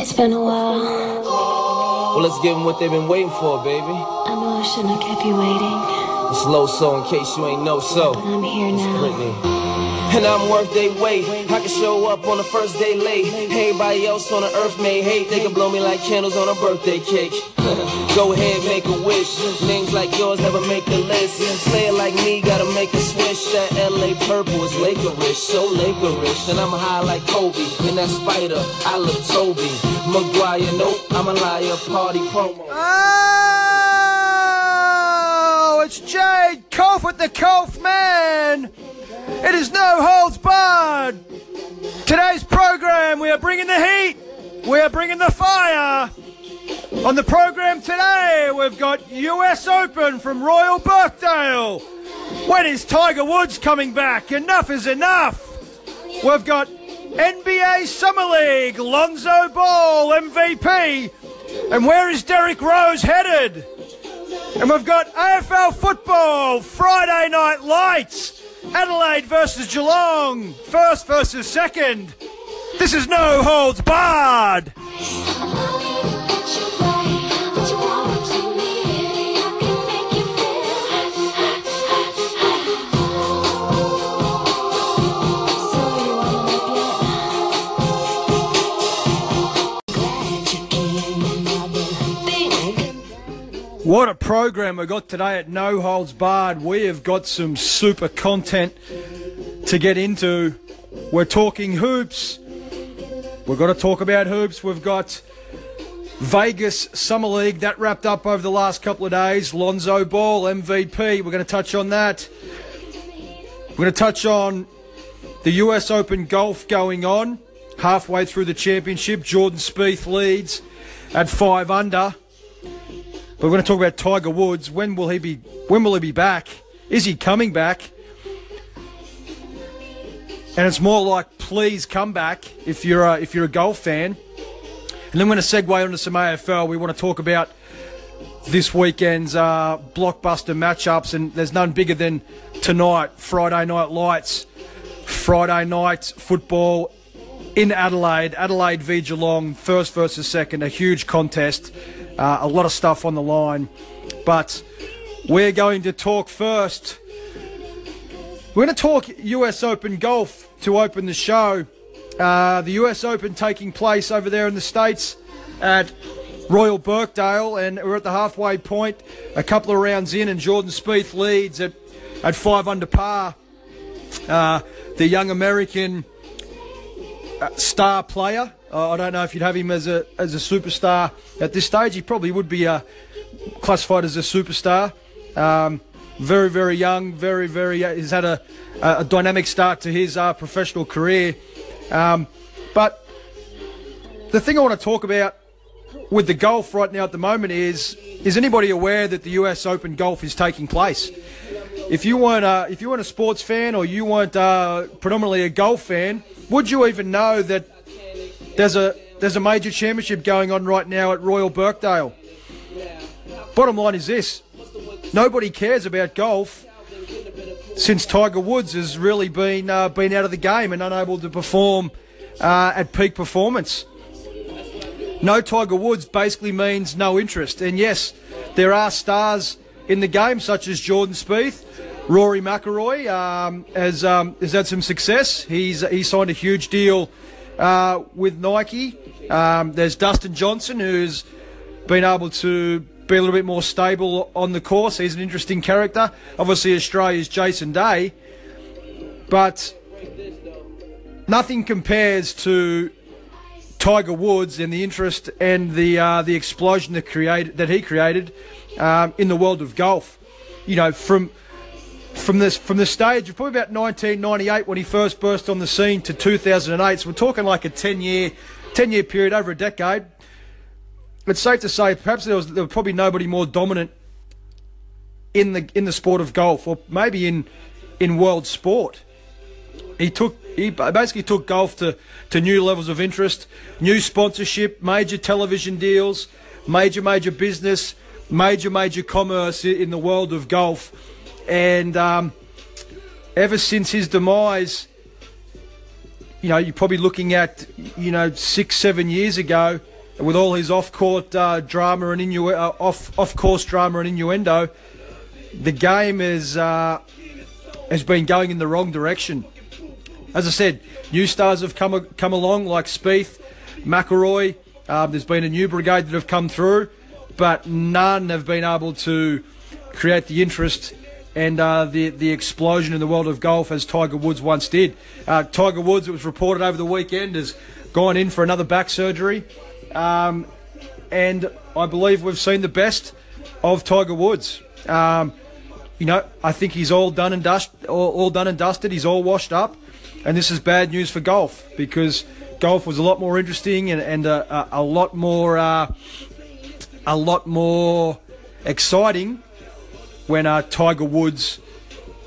It's been a while. Well, let's give them what they've been waiting for, baby. I know I shouldn't have kept you waiting, It's low so in case you ain't know so. but I'm here It's now. Britney. And I'm worth they wait. I can show up on the first day late. Everybody else on the earth may hate. They can blow me like candles on a birthday cake. Go ahead, make a wish. Names like yours never make the list. Player like me gotta make a switch. That LA purple is Lakerish, so Lakerish. And I'm high like Kobe. In that spider, I look Toby. Maguire, nope, I'm a liar. Party promo. Oh, it's Jade Kof with the Kof Man. It is no holds barred. Today's program, we are bringing the heat. We are bringing the fire. On the program today, we've got US Open from Royal Birkdale. When is Tiger Woods coming back? Enough is enough. We've got NBA Summer League, Lonzo Ball, MVP. And where is Derrick Rose headed? And we've got AFL football, Friday night lights, Adelaide versus Geelong, first versus second. This is no holds barred. What a program we got today at No Holds Barred. We have got some super content to get into. We're talking hoops. We've got to talk about hoops. We've got Vegas Summer League that wrapped up over the last couple of days. Lonzo Ball, MVP. We're going to touch on that. We're going to touch on the US Open golf going on halfway through the championship. Jordan Spieth leads at five under. We're going to talk about Tiger Woods. When will he be? When will he be back? Is he coming back? And it's more like, please come back if you're a, if you're a golf fan. And then we're going to segue onto some AFL. We want to talk about this weekend's uh, blockbuster matchups, and there's none bigger than tonight, Friday Night Lights, Friday night football in Adelaide, Adelaide v Geelong, first versus second, a huge contest, uh, a lot of stuff on the line. But we're going to talk first. We're going to talk US Open golf to open the show. Uh, the US Open taking place over there in the States at Royal Birkdale, and we're at the halfway point, a couple of rounds in, and Jordan Spieth leads at, at five under par. Uh, the young American uh, star player. Uh, I don't know if you'd have him as a as a superstar at this stage. He probably would be uh, classified as a superstar. Um, very very young, very very. Uh, he's had a, a dynamic start to his uh, professional career. Um, but the thing I want to talk about with the golf right now at the moment is is anybody aware that the US Open golf is taking place? If you weren't uh, if you weren't a sports fan or you weren't uh, predominantly a golf fan, would you even know that there's a there's a major championship going on right now at Royal Birkdale? Bottom line is this: nobody cares about golf since Tiger Woods has really been uh, been out of the game and unable to perform uh, at peak performance. No Tiger Woods basically means no interest. And yes, there are stars in the game such as Jordan Spieth. Rory McIlroy um, has um, has had some success. He's he signed a huge deal uh, with Nike. Um, there's Dustin Johnson who's been able to be a little bit more stable on the course. He's an interesting character. Obviously, Australia's Jason Day, but nothing compares to Tiger Woods and the interest and the uh, the explosion that created that he created um, in the world of golf. You know, from from this from the stage of probably about 1998 when he first burst on the scene to 2008. So we're talking like a 10 year 10 year period over a decade. It's safe to say perhaps there was, there was probably nobody more dominant in the in the sport of golf, or maybe in in world sport. He took he basically took golf to, to new levels of interest, new sponsorship, major television deals, major major business, major major commerce in the world of golf, and um, ever since his demise, you know, you're probably looking at you know six seven years ago. with all his off-court uh, drama and innu- uh, off off-course drama and innuendo, the game is uh, has been going in the wrong direction. As I said, new stars have come come along like Spieth, McIlroy. Um, there's been a new brigade that have come through, but none have been able to create the interest and uh, the the explosion in the world of golf as Tiger Woods once did. Uh, Tiger Woods, it was reported over the weekend, has gone in for another back surgery, um, and I believe we've seen the best of Tiger Woods. Um, you know, I think he's all done and dust, all, all done and dusted. He's all washed up, and this is bad news for golf because golf was a lot more interesting and, and a, a, a lot more, uh, a lot more exciting when uh, Tiger Woods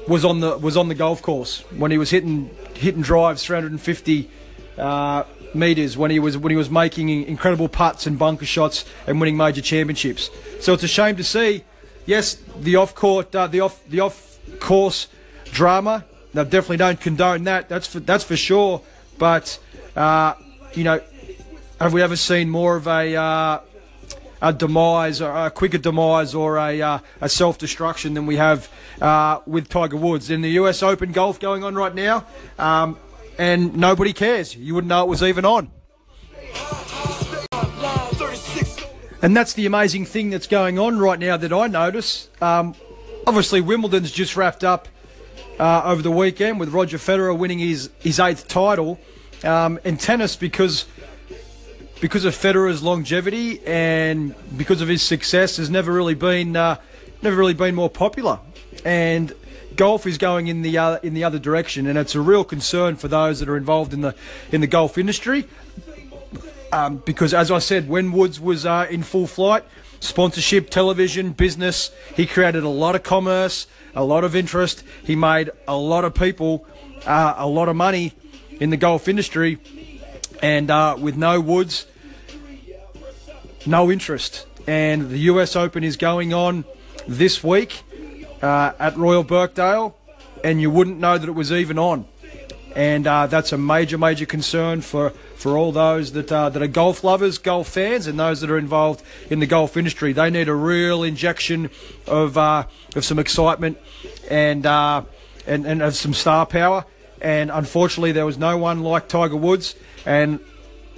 was on the was on the golf course when he was hitting hitting drives 350 uh, meters when he was when he was making incredible putts and bunker shots and winning major championships. So it's a shame to see. Yes, the off court uh, the off the off course drama. They definitely don't condone that. That's for, that's for sure. But uh, you know, have we ever seen more of a uh, a demise, a quicker demise, or a, uh, a self destruction than we have uh, with Tiger Woods. In the US Open golf going on right now, um, and nobody cares. You wouldn't know it was even on. And that's the amazing thing that's going on right now that I notice. Um, obviously, Wimbledon's just wrapped up uh, over the weekend with Roger Federer winning his, his eighth title. Um, in tennis, because because of Federer's longevity and because of his success, has never really been uh, never really been more popular. And golf is going in the uh, in the other direction, and it's a real concern for those that are involved in the in the golf industry. Um, because, as I said, when Woods was uh, in full flight, sponsorship, television, business, he created a lot of commerce, a lot of interest. He made a lot of people uh, a lot of money in the golf industry, and uh, with no Woods, no interest. And the US Open is going on this week uh, at Royal Birkdale, and you wouldn't know that it was even on. And uh, that's a major, major concern for, for all those that uh, that are golf lovers, golf fans, and those that are involved in the golf industry. They need a real injection of uh, of some excitement and, uh, and and of some star power. And unfortunately, there was no one like Tiger Woods. And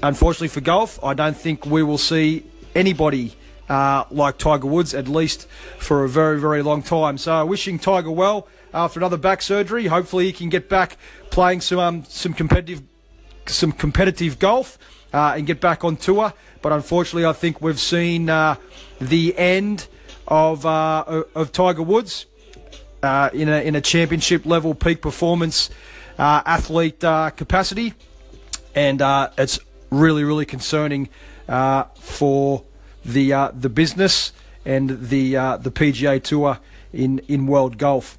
unfortunately for golf, I don't think we will see anybody uh, like Tiger Woods, at least for a very, very long time. So, wishing Tiger well after another back surgery. Hopefully, he can get back playing some um, some competitive some competitive golf uh, and get back on tour. But unfortunately, I think we've seen uh, the end of uh, of Tiger Woods uh, in a in a championship level peak performance uh, athlete capacity, and it's really, really concerning for the uh, the business and the uh, the PGA Tour in in world golf.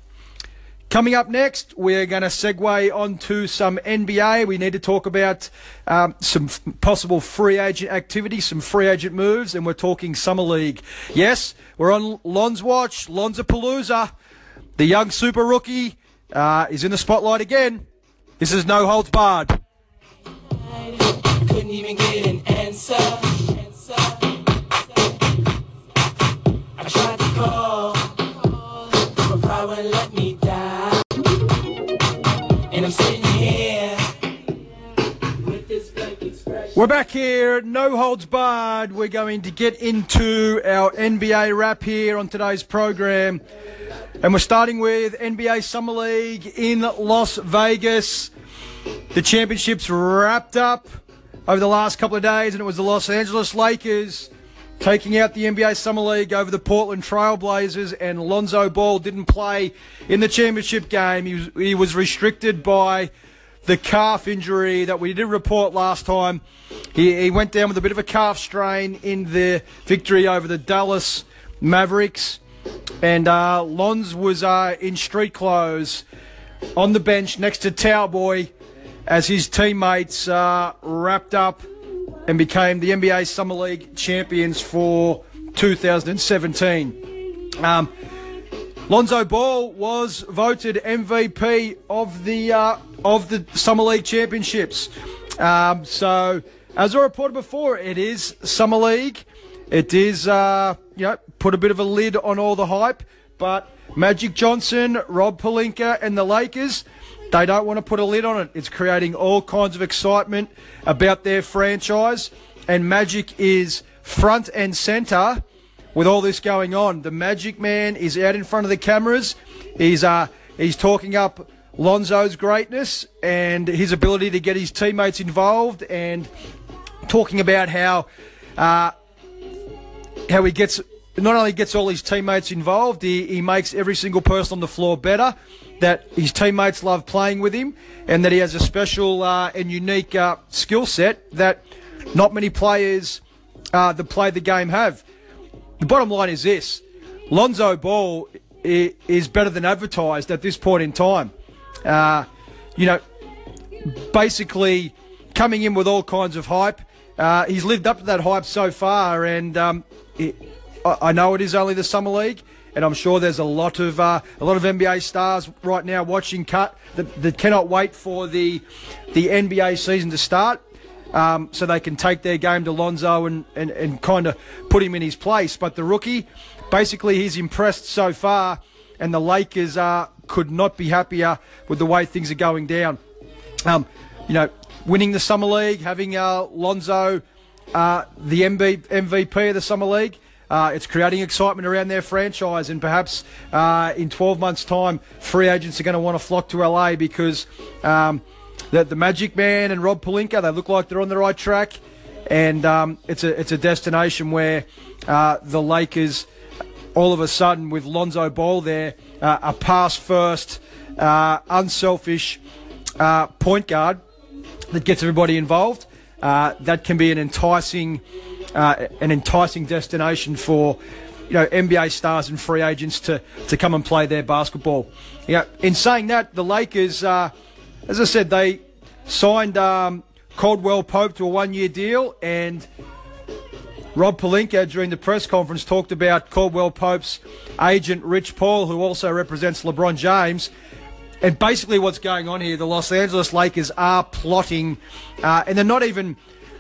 Coming up next, we're going to segue onto some NBA. We need to talk about um, some f- possible free agent activity, some free agent moves, and we're talking Summer League. Yes, we're on Lon's watch, Lonzapalooza. The young super rookie uh, is in the spotlight again. This is No Holds Barred. We're back here, no holds barred. We're going to get into our NBA wrap here on today's program. And we're starting with NBA Summer League in Las Vegas. The championships wrapped up over the last couple of days, and it was the Los Angeles Lakers taking out the NBA Summer League over the Portland Trailblazers, and Lonzo Ball didn't play in the championship game. He was, he was restricted by the calf injury that we did report last time. He, he went down with a bit of a calf strain in the victory over the Dallas Mavericks. And uh, Lons was uh, in street clothes on the bench next to Towel Boy as his teammates uh, wrapped up and became the NBA Summer League champions for 2017. Um, Lonzo Ball was voted MVP of the uh, of the Summer League championships. Um, so as I reported before, it is summer league. It is, uh, you know, put a bit of a lid on all the hype. But Magic Johnson, Rob Pelinka, and the Lakers, they don't want to put a lid on it. It's creating all kinds of excitement about their franchise, and Magic is front and centre with all this going on. The Magic Man is out in front of the cameras. He's uh, he's talking up Lonzo's greatness and his ability to get his teammates involved, and talking about how uh, how he gets not only gets all his teammates involved, he, he makes every single person on the floor better. That his teammates love playing with him, and that he has a special uh, and unique uh, skill set that not many players uh, that play the game have. The bottom line is this: Lonzo Ball is better than advertised at this point in time. Uh, you know, basically coming in with all kinds of hype. Uh, he's lived up to that hype so far, and um, it, I, know it is only the summer league, and I'm sure there's a lot of uh, a lot of NBA stars right now watching cut that, that cannot wait for the the NBA season to start. Um, so they can take their game to Lonzo and, and, and kind of put him in his place. But the rookie, basically, he's impressed so far, and the Lakers uh, could not be happier with the way things are going down. Um, you know, winning the summer league, having uh, Lonzo uh, the MB, MVP of the summer league. Uh, it's creating excitement around their franchise, and perhaps uh, in 12 months' time, free agents are going to want to flock to LA because um, the, the Magic Man and Rob Pelinka they look like they're on the right track, and um, it's a it's a destination where uh, the Lakers, all of a sudden, with Lonzo Ball there, uh, a pass first, uh, unselfish uh, point guard that gets everybody involved. Uh, that can be an enticing, uh, an enticing destination for, you know, NBA stars and free agents to, to come and play their basketball. Yeah. In saying that, the Lakers, uh, as I said, they signed um, Caldwell Pope to a one-year deal, and Rob Pelinka during the press conference talked about Caldwell Pope's agent Rich Paul, who also represents LeBron James. And basically, what's going on here, the Los Angeles Lakers are plotting, uh, and they're not even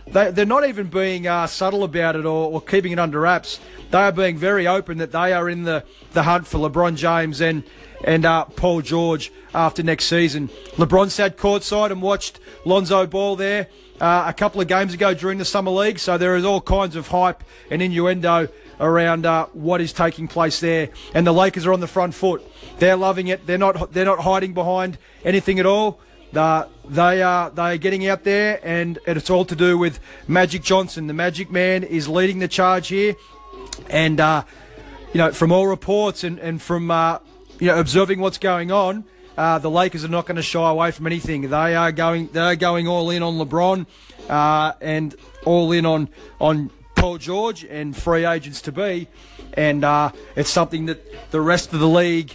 they, they're not even being uh, subtle about it or, or keeping it under wraps. They are being very open that they are in the, the hunt for LeBron James and and uh, Paul George after next season. LeBron sat courtside and watched Lonzo Ball there uh, a couple of games ago during the summer league. So there is all kinds of hype and innuendo around uh, what is taking place there. And the Lakers are on the front foot. They're loving it. They're not. They're not hiding behind anything at all. Uh, they are they are getting out there, and it's all to do with Magic Johnson. The Magic Man is leading the charge here, and uh, you know from all reports and and from uh, you know observing what's going on. Uh, the Lakers are not going to shy away from anything. They are going. They are going all in on LeBron, uh, and all in on on Paul George and free agents to be, and uh, it's something that the rest of the league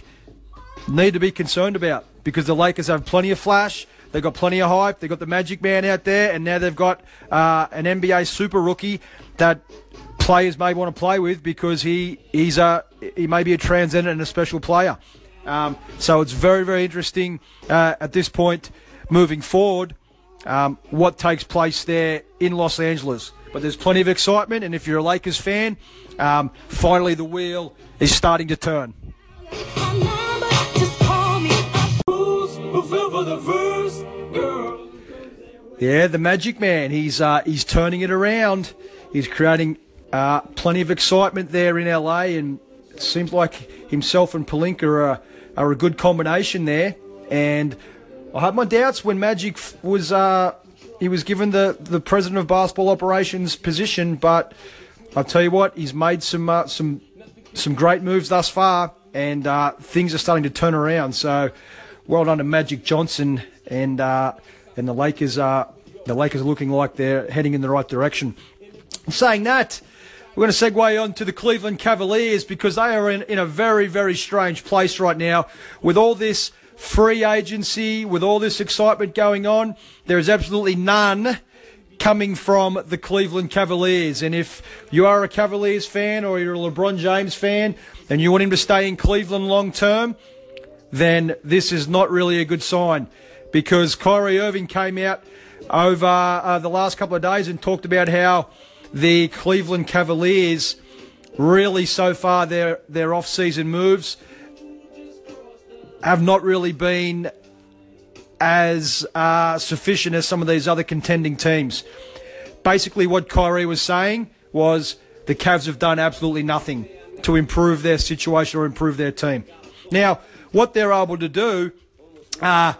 need to be concerned about because the Lakers have plenty of flash. They've got plenty of hype. They've got the Magic Man out there, and now they've got uh, an NBA super rookie that players may want to play with because he he's a he may be a transcendent and a special player. Um, so it's very very interesting uh, at this point moving forward um, what takes place there in Los Angeles. But there's plenty of excitement, and if you're a Lakers fan, um, finally the wheel is starting to turn. Yeah, the Magic Man. He's uh, he's turning it around. He's creating uh, plenty of excitement there in LA, and it seems like himself and Pelinka are, are a good combination there. And I had my doubts when Magic was uh, he was given the, the president of basketball operations position, but I'll tell you what, he's made some uh, some some great moves thus far, and uh, things are starting to turn around. So, well done to Magic Johnson and uh, and the Lakers are the Lakers are looking like they're heading in the right direction. Saying that, we're going to segue on to the Cleveland Cavaliers because they are in, in a very very strange place right now with all this free agency, with all this excitement going on. There is absolutely none coming from the Cleveland Cavaliers. And if you are a Cavaliers fan or you're a LeBron James fan and you want him to stay in Cleveland long term, then this is not really a good sign because Kyrie Irving came out over uh, the last couple of days and talked about how the Cleveland Cavaliers really so far their their off-season moves have not really been as uh, sufficient as some of these other contending teams. Basically, what Kyrie was saying was the Cavs have done absolutely nothing to improve their situation or improve their team. Now, what they're able to do, uh,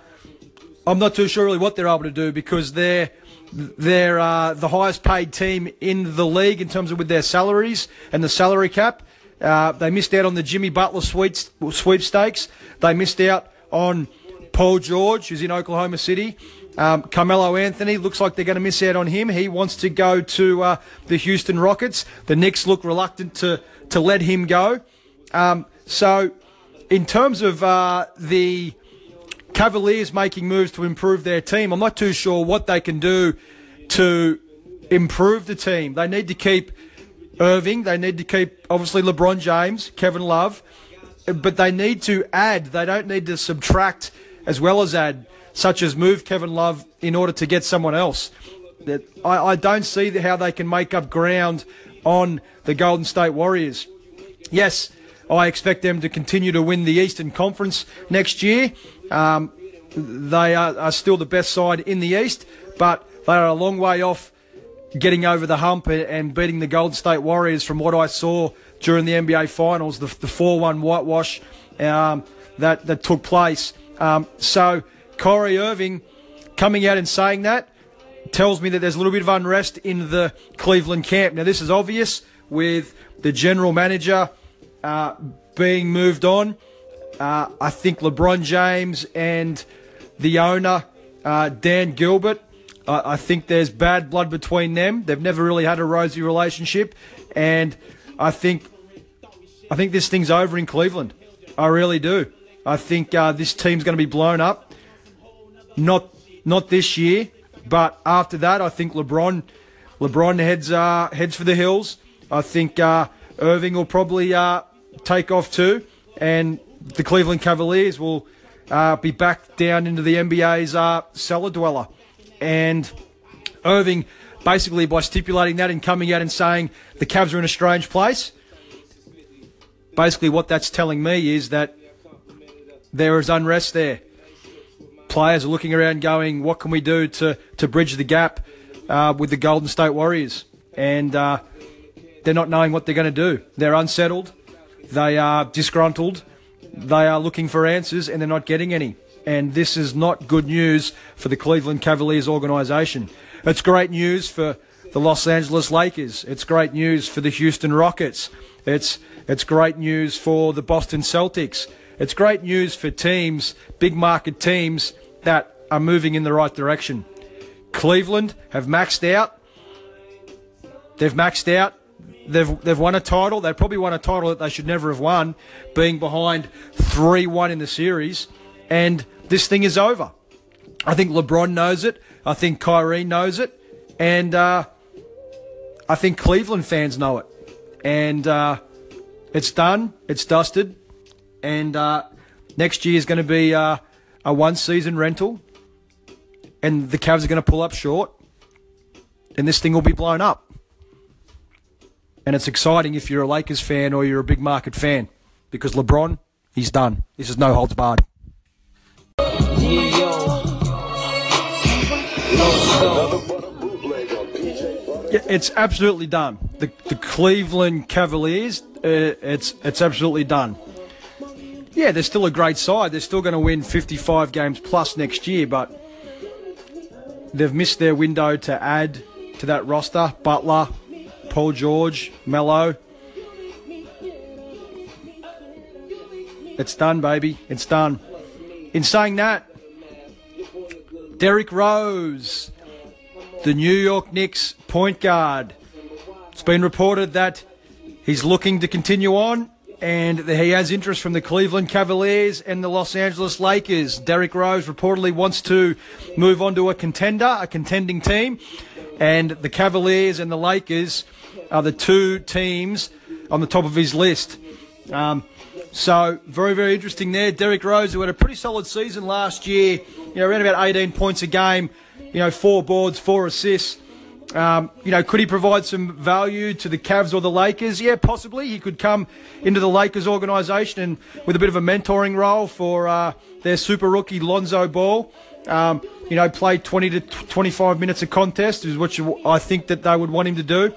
I'm not too sure really what they're able to do because they're they're uh, the highest paid team in the league in terms of with their salaries and the salary cap. Uh, they missed out on the Jimmy Butler sweepstakes. They missed out on Paul George, who's in Oklahoma City. Um, Carmelo Anthony looks like they're going to miss out on him. He wants to go to uh, the Houston Rockets. The Knicks look reluctant to to let him go. Um, so, in terms of uh, the Cavaliers making moves to improve their team, I'm not too sure what they can do to improve the team. They need to keep Irving. They need to keep obviously LeBron James, Kevin Love, but they need to add. They don't need to subtract as well as add, such as move Kevin Love in order to get someone else. I, I don't see how they can make up ground on the Golden State Warriors. Yes, I expect them to continue to win the Eastern Conference next year. Um, they are, are, still the best side in the East, but they are a long way off getting over the hump and, beating the Golden State Warriors from what I saw during the NBA Finals, the, 4 1 whitewash um, that, that took place. Um, so, Kyrie Irving coming out and saying that tells me that there's a little bit of unrest in the Cleveland camp. Now, this is obvious with the general manager uh, being moved on. Uh, I think LeBron James and the owner, uh, Dan Gilbert, I think there's bad blood between them. They've never really had a rosy relationship, and I think I think this thing's over in Cleveland. I really do. I think uh, this team's going to be blown up. Not not this year, but after that, I think LeBron LeBron heads uh, heads for the hills. I think uh, Irving will probably uh, take off too, and the Cleveland Cavaliers will uh, be back down into the NBA's uh, cellar dweller. And Irving, basically by stipulating that and coming out and saying the Cavs are in a strange place, basically what that's telling me is that there is unrest there players are looking around going, what can we do to, to bridge the gap uh, with the Golden State Warriors? And uh, they're not knowing what they're going to do. They're unsettled. They are disgruntled. They are looking for answers and they're not getting any. And this is not good news for the Cleveland Cavaliers organisation. It's great news for the Los Angeles Lakers. It's great news for the Houston Rockets. It's, it's great news for the Boston Celtics. It's great news for teams, big market teams, that are moving in the right direction. Cleveland have maxed out. They've maxed out. They've, they've won a title. They probably won a title that they should never have won, being behind 3 1 in the series. And this thing is over. I think LeBron knows it. I think Kyrie knows it. And uh, I think Cleveland fans know it. And uh, it's done. It's dusted. And uh, next year is going to be uh, a one season rental and the Cavs are going to pull up short and this thing will be blown up. And it's exciting if you're a Lakers fan or you're a big market fan because LeBron, he's done. This is no holds barred. Yeah, it's absolutely done. The, the Cleveland Cavaliers, uh, it's it's absolutely done. Yeah, they're still a great side. They're still going to win 55 games plus next year, but they've missed their window to add to that roster. Butler, Paul George, Melo. It's done, baby. It's done. In saying that, Derrick Rose, the New York Knicks point guard. It's been reported that he's looking to continue on and he has interest from the Cleveland Cavaliers and the Los Angeles Lakers. Derrick Rose reportedly wants to move on to a contender, a contending team, and the Cavaliers and the Lakers are the two teams on the top of his list. Um, so very, very interesting there. Derrick Rose, who had a pretty solid season last year, you know, around about 18 points a game, you know, four boards, four assists. Um, you know, could he provide some value to the Cavs or the Lakers? Yeah, possibly. He could come into the Lakers organisation and with a bit of a mentoring role for uh, their super rookie Lonzo Ball. Um, you know, play 20 to 25 minutes of contest is what you, I think that they would want him to do.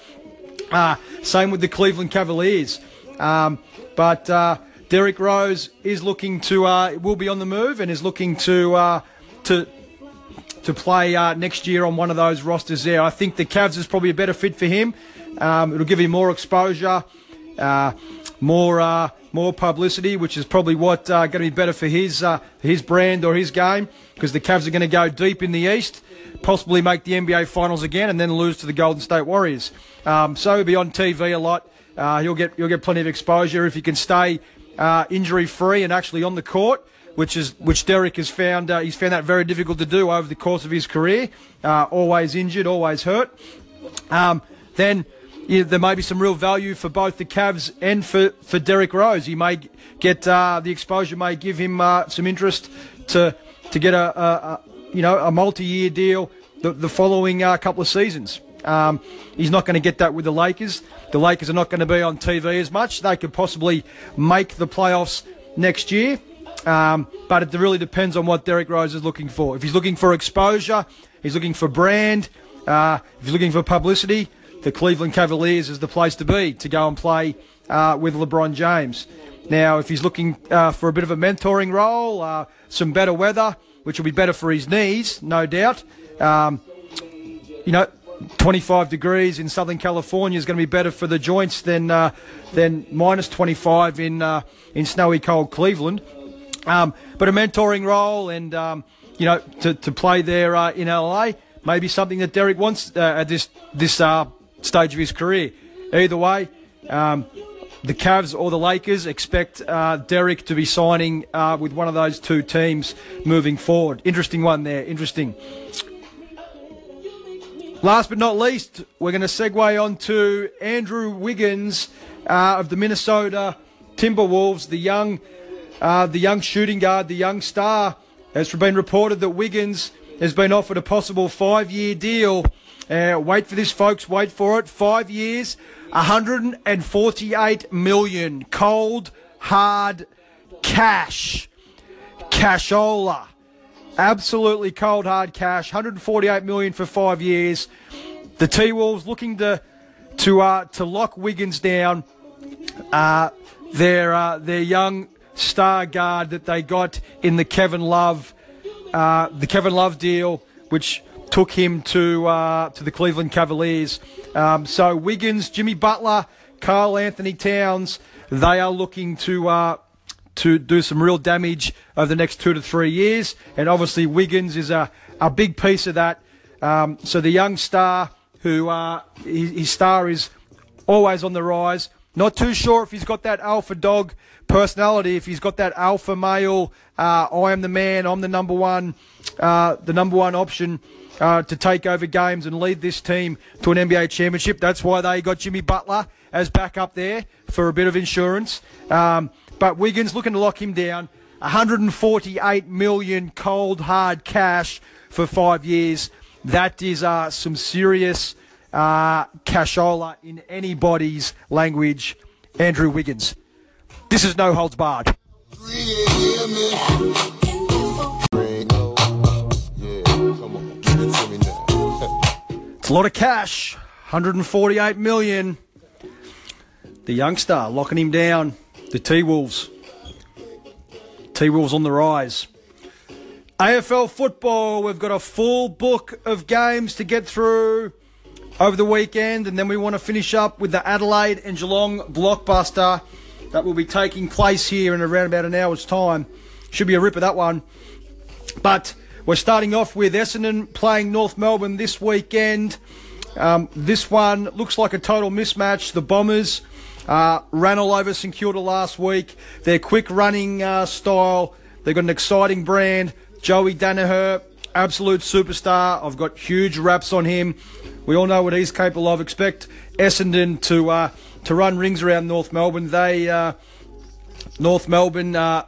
Uh, same with the Cleveland Cavaliers. Um, but uh, Derrick Rose is looking to uh, will be on the move and is looking to uh, to to play uh, next year on one of those rosters there. I think the Cavs is probably a better fit for him. Um, it'll give him more exposure, uh, more more publicity, which is probably what uh, going to be better for his uh, his brand or his game because the Cavs are going to go deep in the East, possibly make the NBA Finals again, and then lose to the Golden State Warriors. Um, so he'll be on TV a lot. Uh, he'll get you'll get plenty of exposure if he can stay injury free and actually on the court which is which Derrick has found uh, he's found that very difficult to do over the course of his career. Uh, always injured, always hurt. Um, then yeah, there may be some real value for both the Cavs and for for Derrick Rose. He may get uh, the exposure may give him uh, some interest to to get a, a, a you know a multi-year deal the, the following uh, couple of seasons. Um, he's not going to get that with the Lakers. The Lakers are not going to be on TV as much. They could possibly make the playoffs next year. Um, but it really depends on what Derrick Rose is looking for. If he's looking for exposure, he's looking for brand, uh, if he's looking for publicity, the Cleveland Cavaliers is the place to be to go and play uh, with LeBron James. Now, if he's looking uh, for a bit of a mentoring role, uh, some better weather, which will be better for his knees, no doubt. Um, you know, 25 degrees in Southern California is going to be better for the joints than uh, than minus 25 in uh, in snowy cold Cleveland. Um, but a mentoring role and, um, you know, to, to play there uh, in LA may be something that Derrick wants uh, at this, this stage of his career. Either way, um, the Cavs or the Lakers expect uh, Derrick to be signing uh, with one of those two teams moving forward. Interesting one there. Interesting. Last but not least, we're going to segue on to Andrew Wiggins uh, of the Minnesota Timberwolves, the young uh, the young shooting guard, the young star. It's been reported that Wiggins has been offered a possible five year deal. Uh, wait for this, folks. Wait for it. Five years, 148 million. Cold, hard cash. Cashola. Absolutely cold, hard cash. 148 million for five years. The T Wolves looking to to uh, to lock Wiggins down. Uh, their uh, their young star guard that they got in the Kevin Love, uh, the Kevin Love deal, which took him to uh, to the Cleveland Cavaliers. Um, so Wiggins, Jimmy Butler, Karl-Anthony Towns, they are looking to uh, to do some real damage over the next two to three years, and obviously Wiggins is a, a big piece of that. Um, so the young star, who uh, his, his star is always on the rise. Not too sure if he's got that alpha dog personality, if he's got that alpha male, uh, I am the man, I'm the number one, uh, the number one option uh, to take over games and lead this team to an NBA championship. That's why they got Jimmy Butler as backup there for a bit of insurance. Um, but Wiggins looking to lock him down. 148 million cold hard cash for five years. That is uh, some serious uh, cashola in anybody's language. Andrew Wiggins. This is No Holds Barred. It's a lot of cash. 148 million. The youngster locking him down. The T Wolves. T Wolves on the rise. AFL football, we've got a full book of games to get through over the weekend, and then we want to finish up with the Adelaide and Geelong blockbuster that will be taking place here in around about an hour's time. Should be a ripper, that one. But we're starting off with Essendon playing North Melbourne this weekend. Um, this one looks like a total mismatch. The Bombers uh, ran all over St Kilda last week. Their quick running uh, style, they've got an exciting brand. Joey Daniher, absolute superstar. I've got huge raps on him. We all know what he's capable of. Expect Essendon to uh, to run rings around North Melbourne. They uh, North Melbourne uh,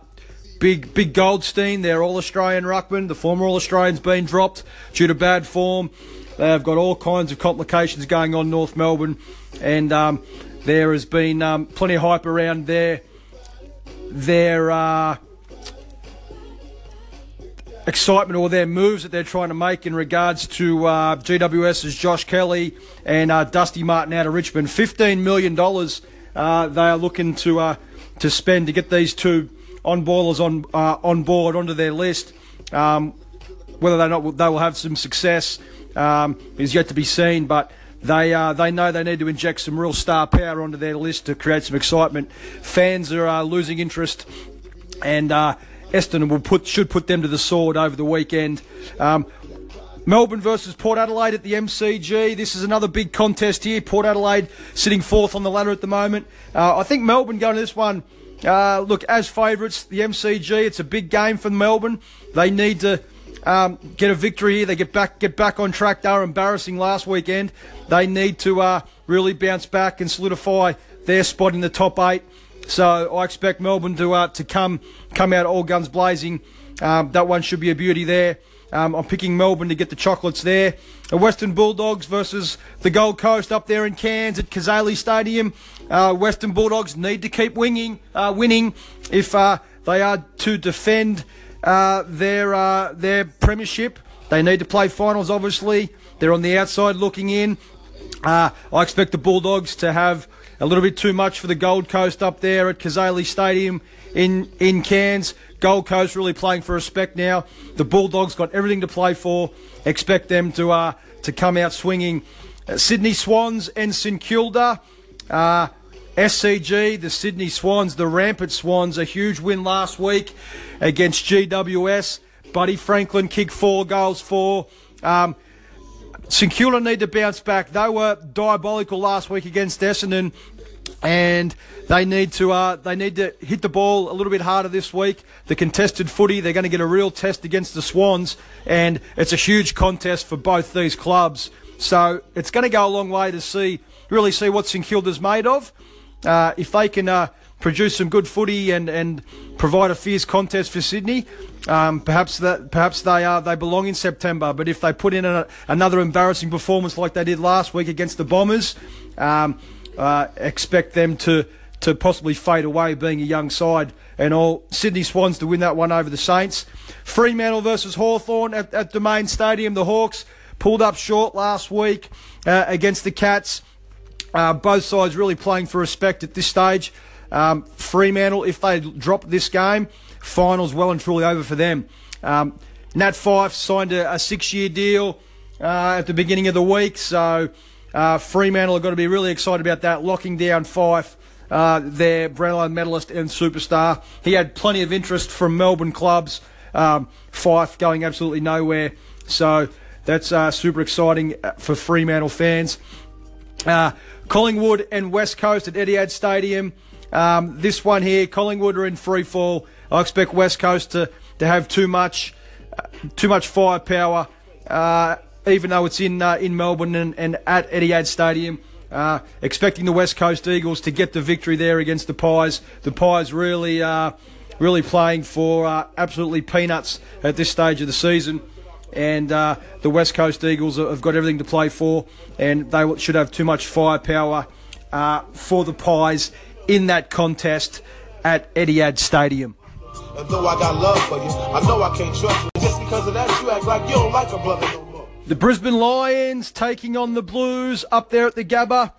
Big Big Goldstein, their All Australian ruckman, the former All Australian's been dropped due to bad form. They've got all kinds of complications going on North Melbourne, and um, there has been um, plenty of hype around their their uh, excitement or their moves that they're trying to make in regards to uh, GWS's Josh Kelly and uh, Dusty Martin out of Richmond. Fifteen million dollars uh, they are looking to uh, to spend to get these two on ballers on uh, on board onto their list. Um, whether they not they will have some success um, is yet to be seen, but. They uh, they know they need to inject some real star power onto their list to create some excitement. Fans are uh, losing interest, and uh, Eston will put should put them to the sword over the weekend. Um, Melbourne versus Port Adelaide at the MCG. This is another big contest here. Port Adelaide sitting fourth on the ladder at the moment. Uh, I think Melbourne going to this one. Uh, look, as favourites, the MCG. It's a big game for Melbourne. They need to um, get a victory here. They get back get back on track. They were embarrassing last weekend. They need to uh, really bounce back and solidify their spot in the top eight. So I expect Melbourne to uh, to come come out all guns blazing. Um, that one should be a beauty there. Um, I'm picking Melbourne to get the chocolates there. The Western Bulldogs versus the Gold Coast up there in Cairns at Cazaly Stadium. Uh, Western Bulldogs need to keep winging, uh, winning if uh, they are to defend uh, their uh, their premiership. They need to play finals. Obviously, they're on the outside looking in. Uh, I expect the Bulldogs to have a little bit too much for the Gold Coast up there at Cazaly Stadium in in Cairns. Gold Coast really playing for respect now. The Bulldogs got everything to play for. Expect them to uh, to come out swinging. Uh, Sydney Swans and St Kilda. Uh, SCG, the Sydney Swans, the Rampant Swans, a huge win last week against GWS. Buddy Franklin kicked four goals for. Um, St Kilda need to bounce back. They were diabolical last week against Essendon, and they need to uh, they need to hit the ball a little bit harder this week. The contested footy, they're going to get a real test against the Swans, and it's a huge contest for both these clubs. So it's going to go a long way to see really see what St Kilda's made of. Uh, if they can uh, produce some good footy and, and provide a fierce contest for Sydney, um, perhaps that perhaps they are they belong in September. But if they put in a, another embarrassing performance like they did last week against the Bombers, um, uh, expect them to to possibly fade away, being a young side. And all Sydney Swans to win that one over the Saints. Fremantle versus Hawthorn at, at Domain Stadium. The Hawks pulled up short last week uh, against the Cats. Uh, both sides really playing for respect at this stage. Um, Fremantle, if they drop this game, finals well and truly over for them. Um, Nat Fyfe signed a, a six-year deal uh, at the beginning of the week, so uh, Fremantle have got to be really excited about that, locking down Fyfe. Uh, their Brownlow medalist and superstar. He had plenty of interest from Melbourne clubs. Um, Fyfe going absolutely nowhere. So that's uh, super exciting uh, for Fremantle fans. Uh, Collingwood and West Coast at Etihad Stadium. Um, this one here, Collingwood are in free fall. I expect West Coast to, to have too much, uh, too much firepower, uh, even though it's in uh, in Melbourne and, and at Etihad Stadium. Uh, expecting the West Coast Eagles to get the victory there against the Pies. The Pies really, uh, really playing for uh, absolutely peanuts at this stage of the season and uh, the West Coast Eagles have got everything to play for, and they should have too much firepower uh, for the Pies in that contest at Etihad Stadium. And though I got love for you, I know I can't trust you. Just because of that, you act like you don't like a brother. The Brisbane Lions taking on the Blues up there at the Gabba.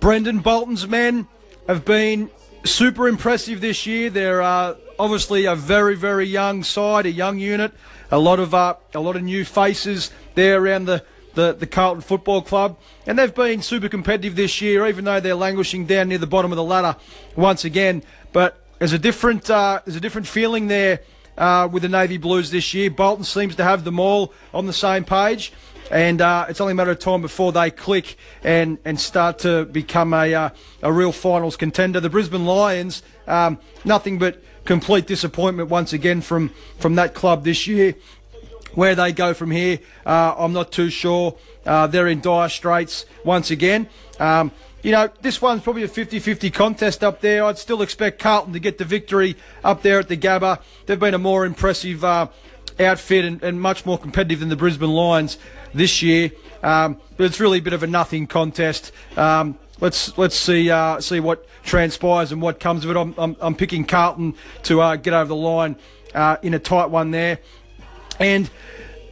Brendan Bolton's men have been super impressive this year. They're uh, obviously a very, very young side, a young unit. A lot of uh, a lot of new faces there around the, the, the Carlton Football Club, and they've been super competitive this year, even though they're languishing down near the bottom of the ladder once again. But there's a different uh, there's a different feeling there uh, with the Navy Blues this year. Bolton seems to have them all on the same page, and uh, it's only a matter of time before they click and, and start to become a uh, a real finals contender. The Brisbane Lions, um, nothing but complete disappointment once again from from that club this year. Where they go from here, uh, I'm not too sure. Uh, they're in dire straits once again. Um, you know, this one's probably a 50-50 contest up there. I'd still expect Carlton to get the victory up there at the Gabba. They've been a more impressive uh, outfit and, and, much more competitive than the Brisbane Lions this year. Um, but it's really a bit of a nothing contest. Um, let's let's see uh, see what transpires and what comes of it. I'm, I'm, I'm picking Carlton to uh, get over the line uh, in a tight one there. And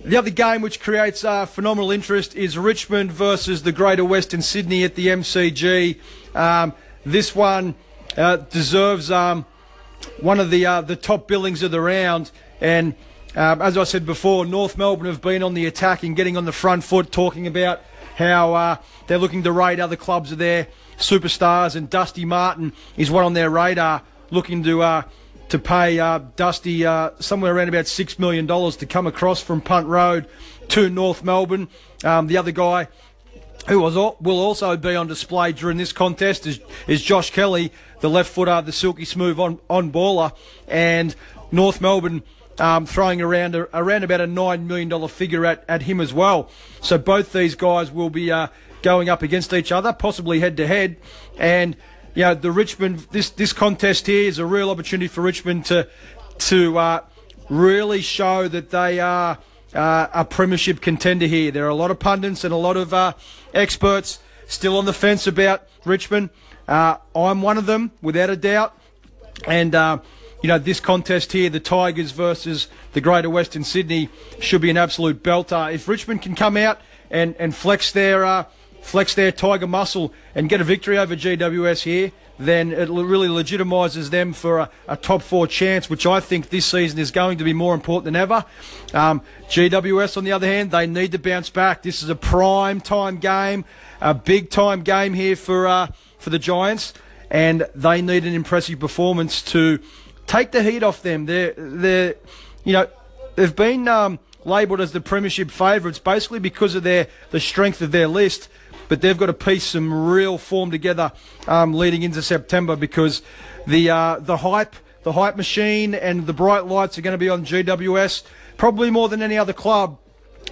the other game which creates uh, phenomenal interest is Richmond versus the Greater Western Sydney at the MCG. Um, this one uh, deserves um, one of the uh, the top billings of the round. And um, as I said before, North Melbourne have been on the attack and getting on the front foot, talking about how uh, they're looking to raid other clubs of their superstars. And Dusty Martin is one on their radar, looking to uh, to pay uh, Dusty uh, somewhere around about $6 million to come across from Punt Road to North Melbourne. Um, the other guy who was, will also be on display during this contest is, is Josh Kelly, the left footer, the silky smooth on, on baller, and North Melbourne um, throwing around a, around about a $9 million figure at, at him as well. So both these guys will be uh, going up against each other, possibly head to head. And you know, the Richmond this this contest here is a real opportunity for Richmond to to uh, really show that they are uh, a premiership contender here. There are a lot of pundits and a lot of uh, experts still on the fence about Richmond. Uh, I'm one of them, without a doubt. And uh, you know, this contest here, the Tigers versus the Greater Western Sydney, should be an absolute belter. If Richmond can come out and and flex their uh, flex their tiger muscle and get a victory over GWS here, then it really legitimises them for a, a, top four chance, which I think this season is going to be more important than ever. Um, GWS, on the other hand, they need to bounce back. This is a prime time game, a big time game here for uh, for the Giants, and they need an impressive performance to take the heat off them. They're they're you know they've been um, labelled as the premiership favourites basically because of their the strength of their list but they've got to piece some real form together um, leading into September because the uh, the hype, the hype machine, and the bright lights are going to be on GWS probably more than any other club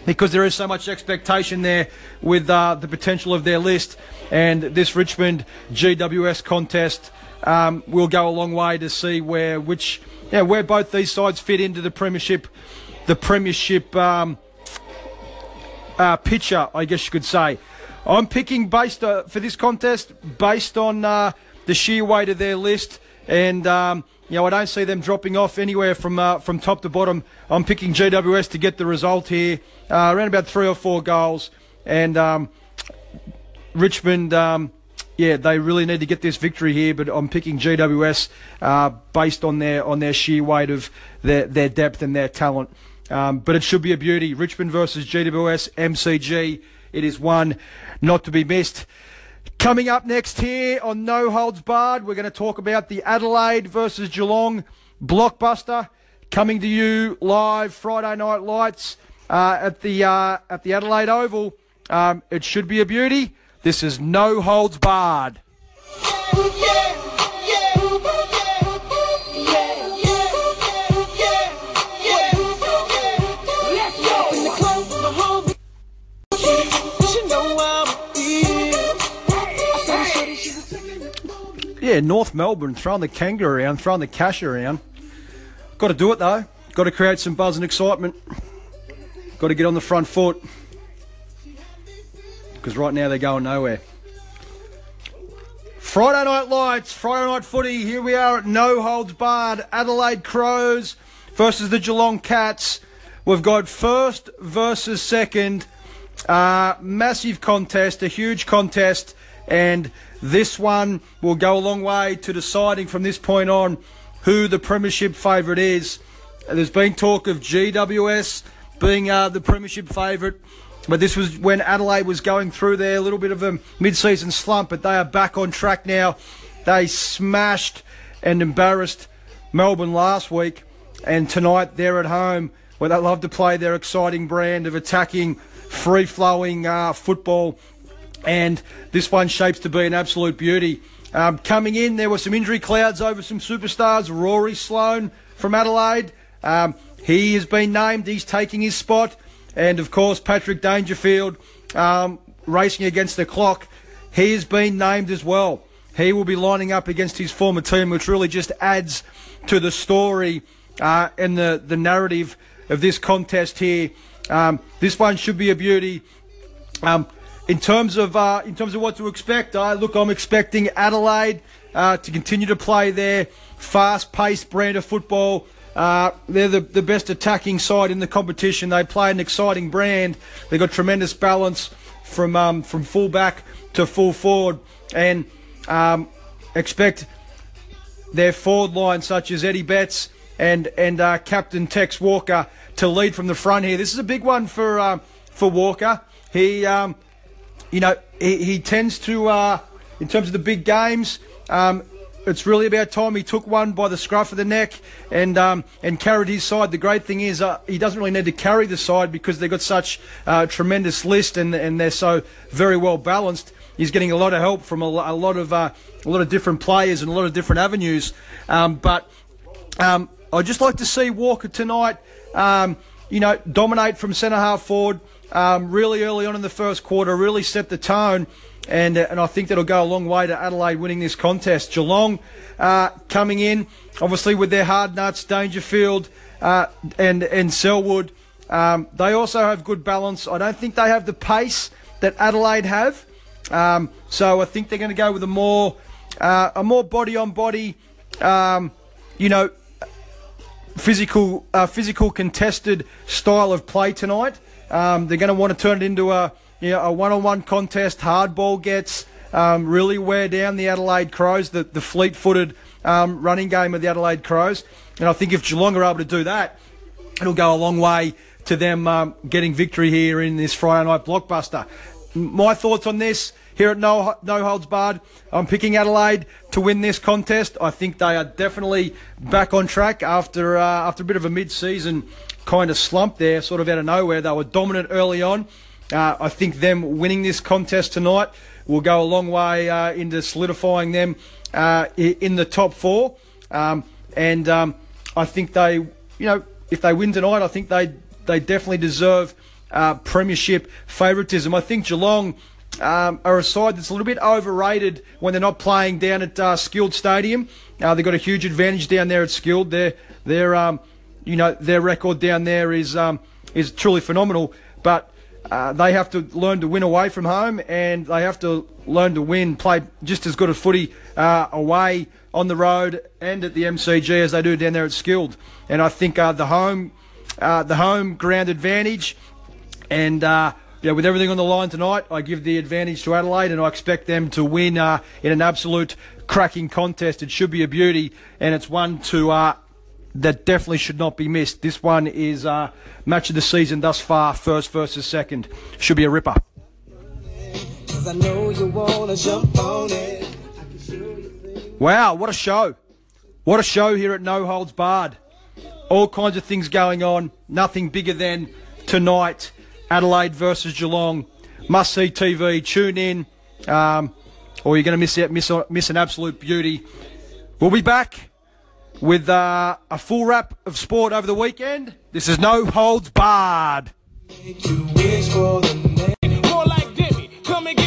because there is so much expectation there with uh, the potential of their list. And this Richmond GWS contest um, will go a long way to see where which yeah, where both these sides fit into the premiership the premiership um, uh, picture I guess you could say I'm picking based uh, for this contest based on uh, the sheer weight of their list, and um, you know I don't see them dropping off anywhere from uh, from top to bottom. I'm picking GWS to get the result here, uh, around about three or four goals, and um, Richmond. Um, yeah, they really need to get this victory here, but I'm picking GWS uh, based on their on their sheer weight of their their depth and their talent. Um, but it should be a beauty. Richmond versus GWS MCG. It is one not to be missed. Coming up next here on No Holds Barred, we're going to talk about the Adelaide versus Geelong blockbuster coming to you live Friday Night Lights uh, at the uh, at the Adelaide Oval. Um, it should be a beauty. This is No Holds Barred. Yeah, North Melbourne throwing the kangaroo around, throwing the cash around. Got to do it though. Got to create some buzz and excitement. Got to get on the front foot. Because right now they're going nowhere. Friday night lights, Friday night footy. Here we are at No Holds Barred. Adelaide Crows versus the Geelong Cats. We've got first versus second. Uh, massive contest, a huge contest, and this one will go a long way to deciding from this point on who the Premiership favourite is. There's been talk of GWS being uh, the Premiership favourite, but this was when Adelaide was going through their little bit of a mid-season slump, but they are back on track now. They smashed and embarrassed Melbourne last week, and tonight they're at home where they love to play their exciting brand of attacking, free-flowing uh, football and this one shapes to be an absolute beauty. Um, coming in, there were some injury clouds over some superstars. Rory Sloane from Adelaide, um, he has been named. He's taking his spot, and of course Patrick Dangerfield um, racing against the clock. he has been named as well. He will be lining up against his former team, which really just adds to the story uh, and the, the narrative of this contest here. Um, this one should be a beauty. Um, in terms of uh, in terms of what to expect, uh, look, I'm expecting Adelaide uh, to continue to play their fast-paced brand of football. Uh, they're the, the best attacking side in the competition. They play an exciting brand. They've got tremendous balance from um, from fullback to full forward, and um, expect their forward line, such as Eddie Betts and and uh, Captain Tex Walker, to lead from the front here. This is a big one for uh, for Walker. He, um, you know, he, he tends to, uh, in terms of the big games, um, it's really about time he took one by the scruff of the neck and um, and carried his side. The great thing is uh, he doesn't really need to carry the side because they've got such uh, tremendous list and and they're so very well balanced. He's getting a lot of help from a, a lot of uh, a lot of different players and a lot of different avenues. Um, but um, I'd just like to see Walker tonight. Um, you know, dominate from centre half forward um, really early on in the first quarter, really set the tone and uh, and I think that'll go a long way to Adelaide winning this contest. Geelong uh, coming in, obviously with their hard nuts, Dangerfield uh, and and Selwood. Um, they also have good balance. I don't think they have the pace that Adelaide have. Um, so I think they're going to go with a more uh, a more body on body, um, you know, physical uh, physical contested style of play tonight. Um, they're going to want to turn it into a you know, a one-on-one contest, hardball gets um, really wear down the Adelaide Crows, the, the fleet-footed um, running game of the Adelaide Crows. And I think if Geelong are able to do that, it'll go a long way to them um, getting victory here in this Friday night blockbuster. My thoughts on this here at No, no Holds Barred. I'm picking Adelaide to win this contest. I think they are definitely back on track after uh, after a bit of a mid-season kind of slump there, sort of out of nowhere. They were dominant early on. Uh, I think them winning this contest tonight will go a long way uh, into solidifying them uh, in the top four. Um, and um, I think they, you know, if they win tonight, I think they they definitely deserve uh, premiership favouritism. I think Geelong. Um, are a side that's a little bit overrated when they're not playing down at uh, Skilled Stadium. Uh, they've got a huge advantage down there at Skilled. Their their um, you know their record down there is um, is truly phenomenal. But uh, they have to learn to win away from home, and they have to learn to win, play just as good a footy uh, away on the road and at the MCG as they do down there at Skilled. And I think uh, the home, uh, the home ground advantage, and uh, yeah, with everything on the line tonight, I give the advantage to Adelaide, and I expect them to win uh, in an absolute cracking contest. It should be a beauty, and it's one to that definitely should not be missed. This one is uh, match of the season thus far, first versus second. Should be a ripper. Wow, what a show! What a show here at No Holds Barred. All kinds of things going on. Nothing bigger than tonight, Adelaide versus Geelong. Must see TV. Tune in, um, or you're going to miss out, miss, miss an absolute beauty. We'll be back with uh, a full wrap of sport over the weekend. This is No Holds Barred. More like Demi, come and get